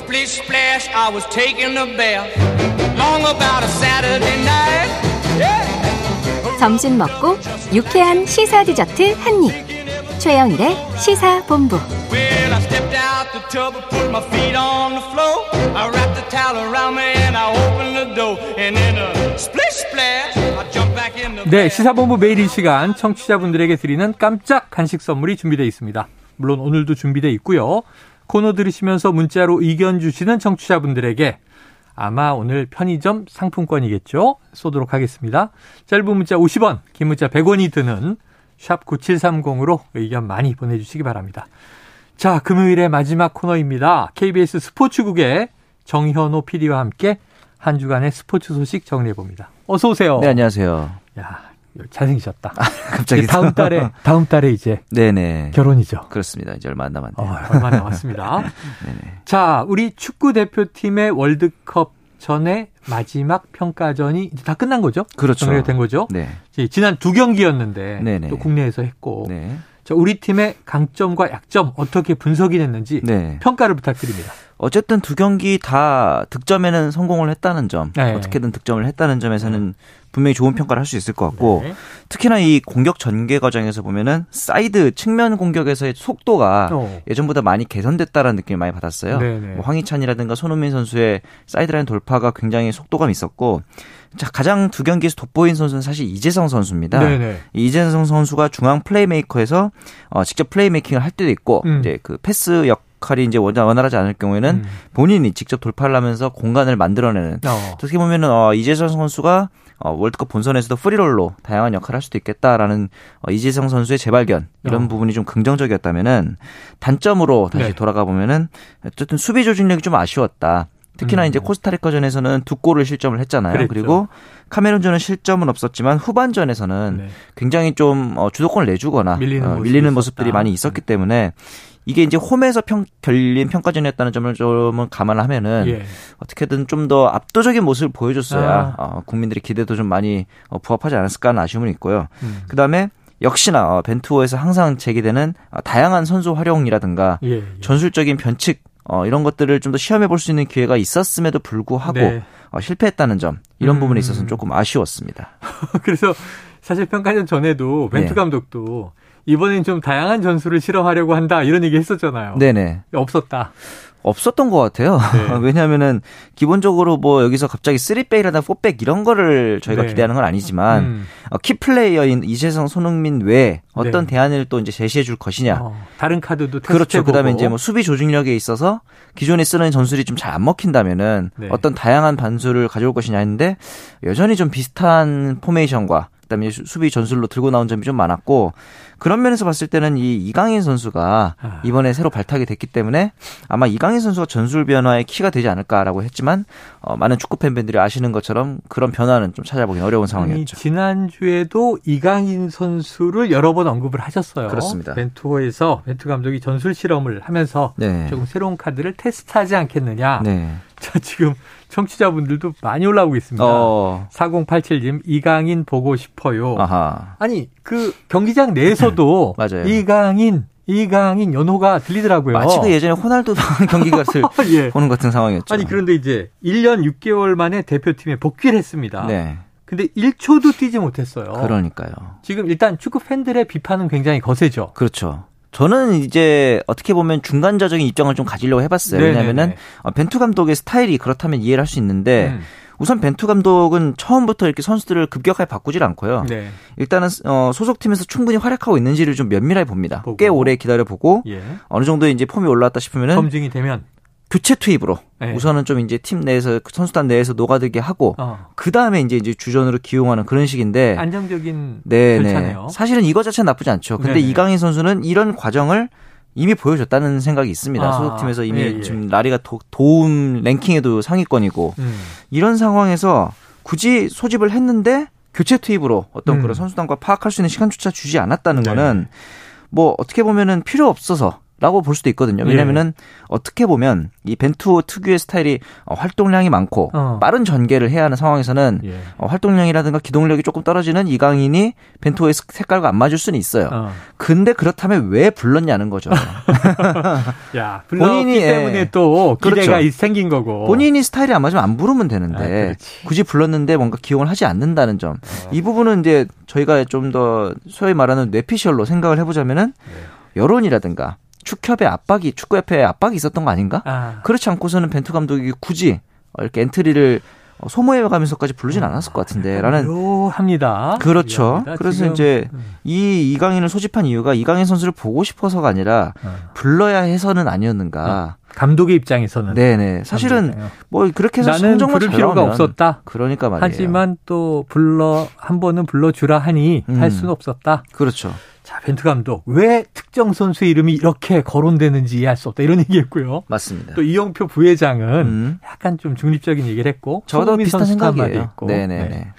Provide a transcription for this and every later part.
Splish splash, I was taking a bath. Long about a Saturday night. Yeah. 점심 먹고 유쾌한 시사 디저트 한 입. 최영일의 시사 본부. Well, I stepped out the tub and put my feet on the floor. I wrapped the towel around me and I opened the door. And in a splish splash, I jumped back in the 네, bath. 시사본부 매일 이 시간 청취자분들에게 드리는 깜짝 간식 선물이 준비되어 있습니다. 물론 오늘도 준비되어 있고요. 코너 들으시면서 문자로 의견 주시는 청취자분들에게 아마 오늘 편의점 상품권이겠죠? 쏘도록 하겠습니다. 짧은 문자 50원, 긴 문자 100원이 드는 샵 9730으로 의견 많이 보내주시기 바랍니다. 자, 금요일의 마지막 코너입니다. KBS 스포츠국의 정현호 PD와 함께 한 주간의 스포츠 소식 정리해 봅니다. 어서 오세요. 네, 안녕하세요. 야, 잘생기셨다. 갑자기 이제 다음 달에 다음 달에 이제 네네. 결혼이죠. 그렇습니다. 이제 얼마 안 남았네요. 어, 얼마 남았습니다. 자, 우리 축구 대표팀의 월드컵 전에 마지막 평가전이 이제 다 끝난 거죠? 그렇죠. 정리가 된 거죠? 네. 지난 두 경기였는데 네네. 또 국내에서 했고 네. 자, 우리 팀의 강점과 약점 어떻게 분석이 됐는지 네. 평가를 부탁드립니다. 어쨌든 두 경기 다 득점에는 성공을 했다는 점, 네. 어떻게든 득점을 했다는 점에서는 분명히 좋은 평가를 할 수 있을 것 같고, 네. 특히나 이 공격 전개 과정에서 보면은 사이드 측면 공격에서의 속도가 어. 예전보다 많이 개선됐다라는 느낌을 많이 받았어요. 네네. 뭐 황희찬이라든가 손흥민 선수의 사이드라인 돌파가 굉장히 속도감이 있었고, 자 가장 두 경기에서 돋보인 선수는 사실 이재성 선수입니다. 네네. 이 이재성 선수가 중앙 플레이메이커에서 어, 직접 playmaking을 할 때도 있고 음. 이제 그 패스 역 할이 이제 원활- 원활하지 않을 경우에는 음. 본인이 직접 돌파를 하면서 공간을 만들어내는 어. 어떻게 보면은 어, 이재성 선수가 어, 월드컵 본선에서도 프리롤로 다양한 역할을 할 수도 있겠다라는 어, 이재성 선수의 재발견 이런 어. 부분이 좀 긍정적이었다면은 단점으로 다시 네. 돌아가 보면은 어쨌든 수비 조직력이 좀 아쉬웠다. 특히나 음. 이제 코스타리카전에서는 두 골을 실점을 했잖아요. 그랬죠. 그리고 카메룬전은 실점은 없었지만 후반전에서는 네. 굉장히 좀 어, 주도권을 내주거나 밀리는 어, 밀리는. 모습들이 많이 있었기 때문에 이게 이제 홈에서 평, 결린 평가전이었다는 점을 좀 감안하면은 예. 어떻게든 좀 더 압도적인 모습을 보여줬어야 아. 어, 국민들의 기대도 좀 많이 어, 부합하지 않았을까 하는 아쉬움은 있고요. 음. 그 다음에 역시나 어, 벤투어에서 항상 제기되는 어, 다양한 선수 활용이라든가 예. 예. 전술적인 변칙 어, 이런 것들을 좀 더 시험해 볼 수 있는 기회가 있었음에도 불구하고 네. 어, 실패했다는 점 이런 음. 부분에 있어서는 조금 아쉬웠습니다. 그래서 사실 평가전 전에도 벤투 네. 감독도 이번엔 좀 다양한 전술을 실험하려고 한다 이런 얘기 했었잖아요. 네네. 없었다. 없었던 것 같아요. 네. 왜냐하면은 기본적으로 뭐 여기서 갑자기 3백이라나 4백 이런 거를 저희가 네. 기대하는 건 아니지만 음. 어, 키 플레이어인 이재성, 손흥민 외에 어떤 네. 대안을 또 이제 제시해 줄 것이냐. 어, 다른 카드도. 그렇죠. 그다음에 이제 뭐 수비 조직력에 있어서 기존에 쓰는 전술이 좀 잘 안 먹힌다면은 네. 어떤 다양한 반수를 가져올 것이냐 했는데 여전히 좀 비슷한 포메이션과 그다음에 수- 수비 전술로 들고 나온 점이 좀 많았고 그런 면에서 봤을 때는 이 이강인 선수가 아. 이번에 새로 발탁이 됐기 때문에 아마 이강인 선수가 전술 변화의 키가 되지 않을까라고 했지만 어, 많은 축구 팬분들이 아시는 것처럼 그런 변화는 좀 찾아보기 어려운 상황이었죠. 지난 주에도 이강인 선수를 여러 번 언급을 하셨어요. 그렇습니다. 벤투어에서 벤투 감독이 전술 실험을 하면서 네. 조금 새로운 카드를 테스트하지 않겠느냐. 네. 자, 지금 청취자분들도 많이 올라오고 있습니다. 어. 4087님 이강인 보고 싶어요. 아하. 아니 그 경기장 내에서도 맞아요. 이강인 이강인 연호가 들리더라고요. 마치 그 예전에 호날두 경기 같을 예. 보는 같은 상황이었죠. 아니 그런데 이제 1년 6개월 만에 대표팀에 복귀를 했습니다. 네. 근데 1초도 뛰지 못했어요. 그러니까요. 지금 일단 축구 팬들의 비판은 굉장히 거세죠. 그렇죠. 저는 이제 어떻게 보면 중간자적인 입장을 좀 가지려고 해봤어요. 네네네. 왜냐하면은 어, 벤투 감독의 스타일이 그렇다면 이해를 할 수 있는데 음. 우선 벤투 감독은 처음부터 이렇게 선수들을 급격하게 바꾸질 않고요. 네. 일단은 어, 소속팀에서 충분히 활약하고 있는지를 좀 면밀하게 봅니다. 보고. 꽤 오래 기다려 보고 예. 어느 정도 이제 폼이 올라왔다 싶으면은 검증이 되면 교체 투입으로 네. 우선은 좀 이제 팀 내에서 선수단 내에서 녹아들게 하고 어, 그 다음에 이제 이제 주전으로 기용하는 그런 식인데 안정적인 네, 절차네요. 네. 사실은 이거 자체는 나쁘지 않죠. 근데 네네. 이강인 선수는 이런 과정을 이미 보여줬다는 생각이 있습니다. 아, 소속팀에서 이미 예, 예. 지금 라리가 도, 도움 랭킹에도 상위권이고 음. 이런 상황에서 굳이 소집을 했는데 교체 투입으로 어떤 음. 그런 선수단과 파악할 수 있는 시간조차 주지 않았다는 네. 거는 뭐 어떻게 보면은 필요 없어서 라고 볼 수도 있거든요. 왜냐면은 예. 어떻게 보면 이 벤투 특유의 스타일이 어, 활동량이 많고 어. 빠른 전개를 해야 하는 상황에서는 예. 어, 활동량이라든가 기동력이 조금 떨어지는 이강인이 벤투의 색깔과 안 맞을 수는 있어요. 어. 근데 그렇다면 왜 불렀냐는 거죠. 야, 본인이 때문에 예. 또 기대가 그렇죠. 생긴 거고. 본인이 스타일이 안 맞으면 안 부르면 되는데 아, 굳이 불렀는데 뭔가 기용을 하지 않는다는 점. 어. 이 부분은 이제 저희가 좀 더 소위 말하는 뇌피셜로 생각을 해보자면은 네. 여론이라든가 축협의 압박이 축구협회의 압박이 있었던 거 아닌가? 아. 그렇지 않고서는 벤투 감독이 굳이 이렇게 엔트리를 소모해 가면서까지 부르진 않았을 것 같은데라는 합니다. 그렇죠. 그래서 지금, 이제 음. 이 이강인을 소집한 이유가 이강인 선수를 보고 싶어서가 아니라 어. 불러야 해서는 아니었는가. 어. 감독의 입장에서는 네네 사실은 감독이요. 뭐 그렇게 해서 나는 부를 필요가 없었다. 그러니까 말이에요. 하지만 또 불러 한 번은 불러주라 하니 음. 할 수는 없었다. 그렇죠. 자, 벤투 감독 왜 특정 선수의 이름이 이렇게 거론되는지 이해할 수 없다 이런 얘기했고요. 맞습니다. 또 이영표 부회장은 음. 약간 좀 중립적인 얘기를 했고 저도 비슷한 생각이에요. 있고. 네네네. 네.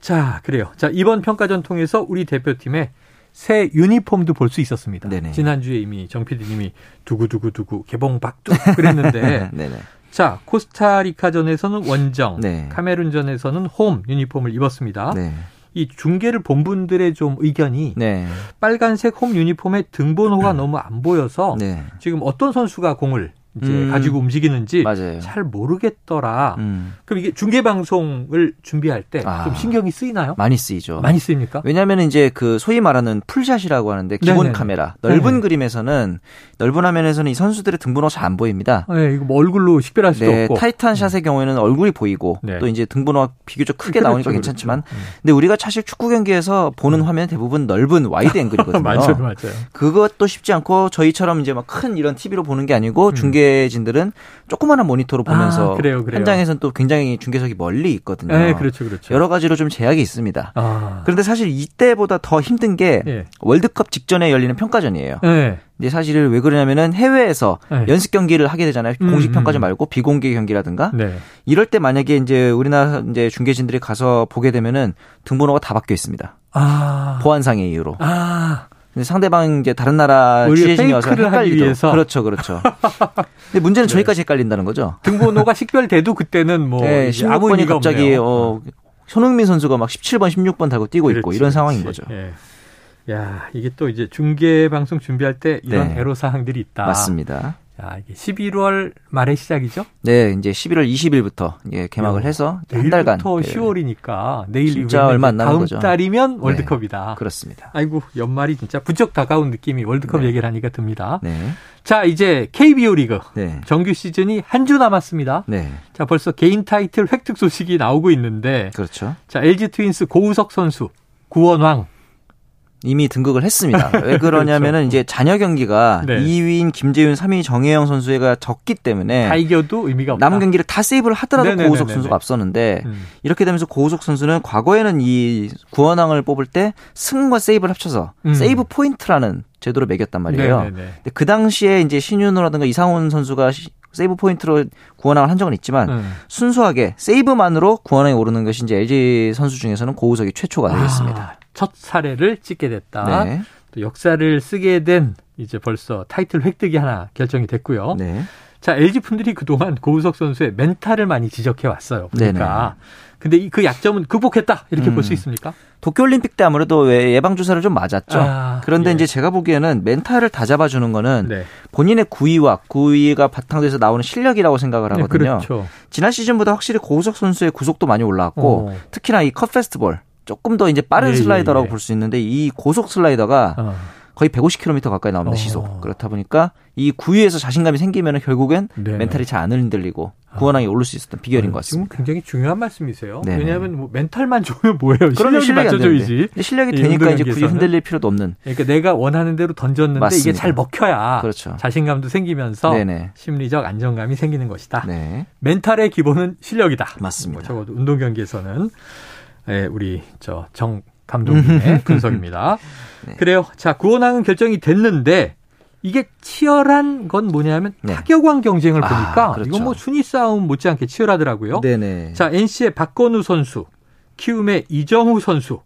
자, 그래요. 자, 이번 평가전 통해서 우리 대표팀의 새 유니폼도 볼 수 있었습니다. 네네. 지난주에 이미 정 PD님이 두구두구두구 개봉 박두 그랬는데 자, 코스타리카전에서는 원정, 네. 카메룬전에서는 홈 유니폼을 입었습니다. 네. 이 중계를 본 분들의 좀 의견이 네. 빨간색 홈 유니폼의 등번호가 음. 너무 안 보여서 네. 지금 어떤 선수가 공을 이제 음. 가지고 움직이는지 맞아요. 잘 모르겠더라. 음. 그럼 이게 중계 방송을 준비할 때좀 아. 신경이 쓰이나요? 많이 쓰이죠. 많이 쓰입니까? 왜냐하면 이제 그 소위 말하는 full shot이라고 하는데 기본 네네. 카메라 넓은 네네. 그림에서는 넓은 화면에서는 이 선수들의 등번호 잘 안 보입니다. 네, 이거 뭐 얼굴로 식별할 수도 네, 없고. tight한 shot의 경우에는 얼굴이 보이고 네. 또 이제 등번호가 비교적 크게 그렇죠, 나오니까. 괜찮지만, 그렇죠. 근데 우리가 사실 축구 경기에서 보는 음. 화면 대부분 넓은 wide angle이거든요. 맞아요, 맞아요. 그것도 쉽지 않고 저희처럼 이제 막 큰 이런 TV로 보는 게 아니고 음. 중계 중계진들은 조그마한 모니터로 보면서 아, 그래요, 그래요. 현장에서는 또 굉장히 중계석이 멀리 있거든요. 네, 그렇죠, 그렇죠. 여러 가지로 좀 제약이 있습니다. 아. 그런데 사실 이때보다 더 힘든 게 네. 월드컵 직전에 열리는 평가전이에요. 네. 이제 사실 왜 그러냐면은 해외에서 네. 연습 경기를 하게 되잖아요. 음, 공식 평가전 음. 말고 비공개 경기라든가. 네. 이럴 때 만약에 이제 우리나라 이제 중계진들이 가서 보게 되면은 등번호가 다 바뀌어 있습니다. 아. 보안상의 이유로. 아. 상대방 이제 다른 나라 취재진이 와서 헷갈리죠. 위해서. 그렇죠, 그렇죠. 근데 문제는 네. 저희까지 헷갈린다는 거죠. 등번호가 식별돼도 그때는 뭐 네, 16번이 갑자기 어, 손흥민 선수가 막 17번, 16번 달고 뛰고 그렇지, 있고 이런 상황인 거죠. 예. 야, 이게 또 이제 중계 방송 준비할 때 이런 네. 애로 사항들이 있다. 맞습니다. 야, 이게 11월 말의 시작이죠? 네, 이제 11월 20일부터 예, 개막을 요, 해서 한 달간. 부터 10월이니까 내일 진짜 얼마 안 남은 다음 거죠. 달이면 네, 월드컵이다. 네, 그렇습니다. 아이고 연말이 진짜 부쩍 다가온 느낌이 월드컵 네. 얘기를 하니까 듭니다. 네. 자, 이제 KBO 리그 네. 정규 시즌이 한 주 남았습니다. 네. 자, 벌써 개인 타이틀 획득 소식이 나오고 있는데 그렇죠. 자, LG 트윈스 고우석 선수 구원왕 이미 등극을 했습니다. 왜 그러냐면은 그렇죠. 이제 잔여 경기가 네. 2위인 김재윤, 3위 정해영 선수가 적기 때문에 다 이겨도 의미가 없다. 남은 경기를 다 세이브를 하더라도 네네네네네. 고우석 선수가 앞섰는데 음. 이렇게 되면서 고우석 선수는 과거에는 이 구원왕을 뽑을 때 승과 세이브를 합쳐서 음. 세이브 포인트라는 제도로 매겼단 말이에요. 근데 그 당시에 이제 신윤호라든가 이상훈 선수가 세이브 포인트로 구원왕을 한 적은 있지만 음. 순수하게 세이브만으로 구원왕에 오르는 것이 이제 LG 선수 중에서는 고우석이 최초가 되겠습니다. 아. 첫 사례를 찍게 됐다. 네. 또 역사를 쓰게 된 이제 벌써 타이틀 획득이 하나 결정이 됐고요. 네. 자, LG 분들이 그동안 고우석 선수의 멘탈을 많이 지적해 왔어요. 그러니까. 네네. 근데 그 약점은 극복했다. 이렇게 음. 볼수 있습니까? 도쿄올림픽 때 아무래도 예방 주사를 좀 맞았죠. 아, 그런데 예. 이제 제가 보기에는 멘탈을 다 잡아주는 거는 네. 본인의 구위와 구위가 바탕돼서 나오는 실력이라고 생각을 네, 하거든요. 네, 그렇죠. 지난 시즌보다 확실히 고우석 선수의 구속도 많이 올라왔고 어. 특히나 이 컷 패스트볼 조금 더 이제 빠른 예, 예 슬라이더라고 예, 볼수 있는데 이 고속 슬라이더가 어. 거의 150km 가까이 나옵니다 어. 시속. 그렇다 보니까 이 구위에서 자신감이 생기면 결국엔 네. 멘탈이 잘 안 흔들리고 구원왕에 오를 수 있었던 비결인 것 같습니다. 지금 굉장히 중요한 말씀이세요. 네네. 왜냐하면 뭐 멘탈만 좋으면 뭐예요? 실력이, 실력이 맞춰줘야지. 실력이 되니까 이제 굳이 흔들릴 필요도 없는. 그러니까 내가 원하는 대로 던졌는데 맞습니다. 이게 잘 먹혀야 그렇죠. 자신감도 생기면서 네네. 심리적 안정감이 생기는 것이다. 네. 멘탈의 기본은 실력이다. 맞습니다. 뭐 적어도 운동 경기에서는 예, 우리 저 정 감독님의 분석입니다. 네. 그래요. 자, 구원왕은 결정이 됐는데 이게 치열한 건 뭐냐면 네. 타격왕 경쟁을 아, 보니까 그렇죠. 이건 뭐 순위 싸움 못지않게 치열하더라고요. 네네. 자, NC의 박건우 선수, 키움의 이정우 선수,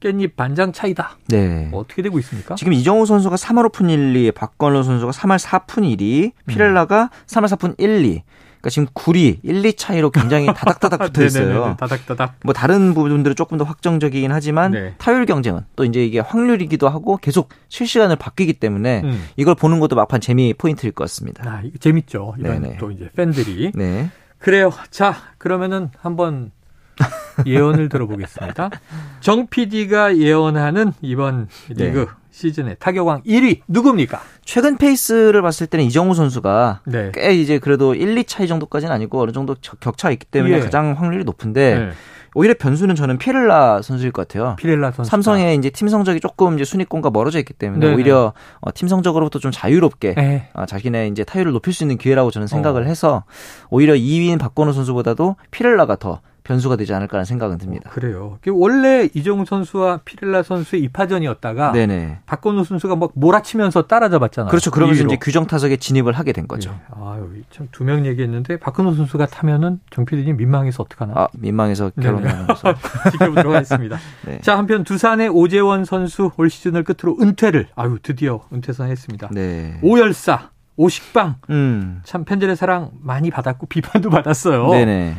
깻잎 반장 차이다. 네. 뭐 어떻게 되고 있습니까? 지금 이정우 선수가 3할 5푼 1리, 박건우 선수가 3할 4푼 1리, 피렐라가 음. 3할 4푼 1리. 그러니까 지금 9리, 1, 2 차이로 굉장히 다닥다닥 붙어 있어요. 다닥다닥. 뭐 다른 부분들은 조금 더 확정적이긴 하지만 네. 타율 경쟁은 또 이제 이게 확률이기도 하고 계속 실시간을 바뀌기 때문에 음. 이걸 보는 것도 막판 재미 포인트일 것 같습니다. 아, 이거 재밌죠. 이번 또 이제 팬들이. 네. 그래요. 자, 그러면은 한번 예언을 들어보겠습니다. 정 PD가 예언하는 이번 리그 네. 시즌의 타격왕 1위 누굽니까? 최근 페이스를 봤을 때는 이정우 선수가 네. 꽤 이제 그래도 1, 2 차이 정도까지는 아니고 어느 정도 격차가 있기 때문에 예. 가장 확률이 높은데 네. 오히려 변수는 저는 피렐라 선수일 것 같아요. 피렐라 선수. 삼성의 이제 팀 성적이 조금 이제 순위권과 멀어져 있기 때문에 네네. 오히려 어, 팀 성적으로부터 좀 자유롭게 네. 어, 자기네 이제 타율을 높일 수 있는 기회라고 저는 생각을 어. 해서 오히려 2위인 박건우 선수보다도 피렐라가 더 변수가 되지 않을까라는 생각은 듭니다. 어, 그래요. 원래 이정우 선수와 피렐라 선수의 이파전이었다가 네네. 박건우 선수가 막 몰아치면서 따라잡았잖아요. 그렇죠. 그러면서 이제 규정 타석에 진입을 하게 된 거죠. 네. 아유, 참 두 명 얘기했는데 박건우 선수가 타면은 정필디님 민망해서 어떡하나? 아, 민망해서 결혼하는 거죠. 지켜보도록 하겠습니다. 네. 자, 한편 두산의 오재원 선수 올 시즌을 끝으로 은퇴를 아유, 드디어 은퇴 선 했습니다. 네. 오열사 오식빵. 음. 참 팬들의 사랑 많이 받았고 비판도 받았어요. 네네.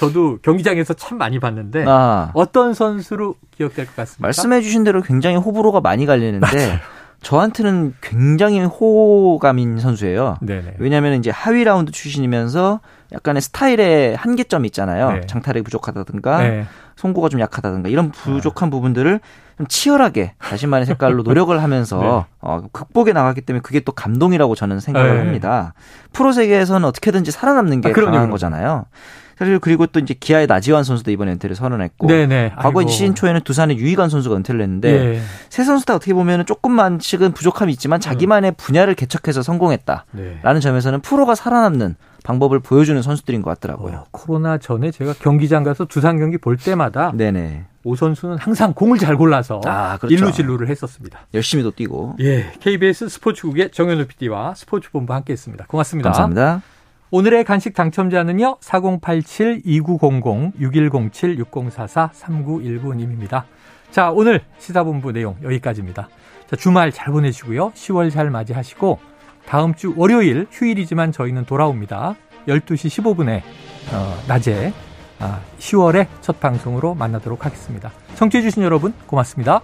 저도 경기장에서 참 많이 봤는데 아. 어떤 선수로 기억될 것 같습니까? 말씀해 주신 대로 굉장히 호불호가 많이 갈리는데 맞아요. 저한테는 굉장히 호감인 선수예요. 네네. 왜냐하면 이제 하위 라운드 출신이면서 약간의 스타일의 한계점이 있잖아요. 네. 장타력이 부족하다든가 네. 송구가 좀 약하다든가 이런 부족한 아. 부분들을 좀 치열하게 자신만의 색깔로 노력을 하면서 네. 어, 극복해 나갔기 때문에 그게 또 감동이라고 저는 생각을 네. 합니다. 프로 세계에서는 어떻게든지 살아남는 게 아, 강한 거잖아요. 사실 그리고 또 이제 기아의 나지완 선수도 이번 은퇴를 선언했고 네네. 과거 시즌 초에는 두산의 유희관 선수가 은퇴를 했는데 네. 세 선수 다 어떻게 보면 조금만씩은 부족함이 있지만 자기만의 분야를 개척해서 성공했다라는 네. 점에서는 프로가 살아남는 방법을 보여주는 선수들인 것 같더라고요. 어, 코로나 전에 제가 경기장 가서 두산 경기 볼 때마다 네네. 오 선수는 항상 공을 잘 골라서 아, 그렇죠. 일루 진루를 했었습니다. 열심히 도 뛰고. 예, KBS 스포츠국의 정현우 PD와 스포츠본부 함께했습니다. 고맙습니다. 감사합니다. 오늘의 간식 당첨자는요. 4087-2907-6107-6044-3919님입니다. 자, 오늘 시사본부 내용 여기까지입니다. 자, 주말 잘 보내시고요. 10월 잘 맞이하시고 다음 주 월요일 휴일이지만 저희는 돌아옵니다. 12시 15분에 어, 낮에 아, 10월의 첫 방송으로 만나도록 하겠습니다. 청취해주신 여러분 고맙습니다.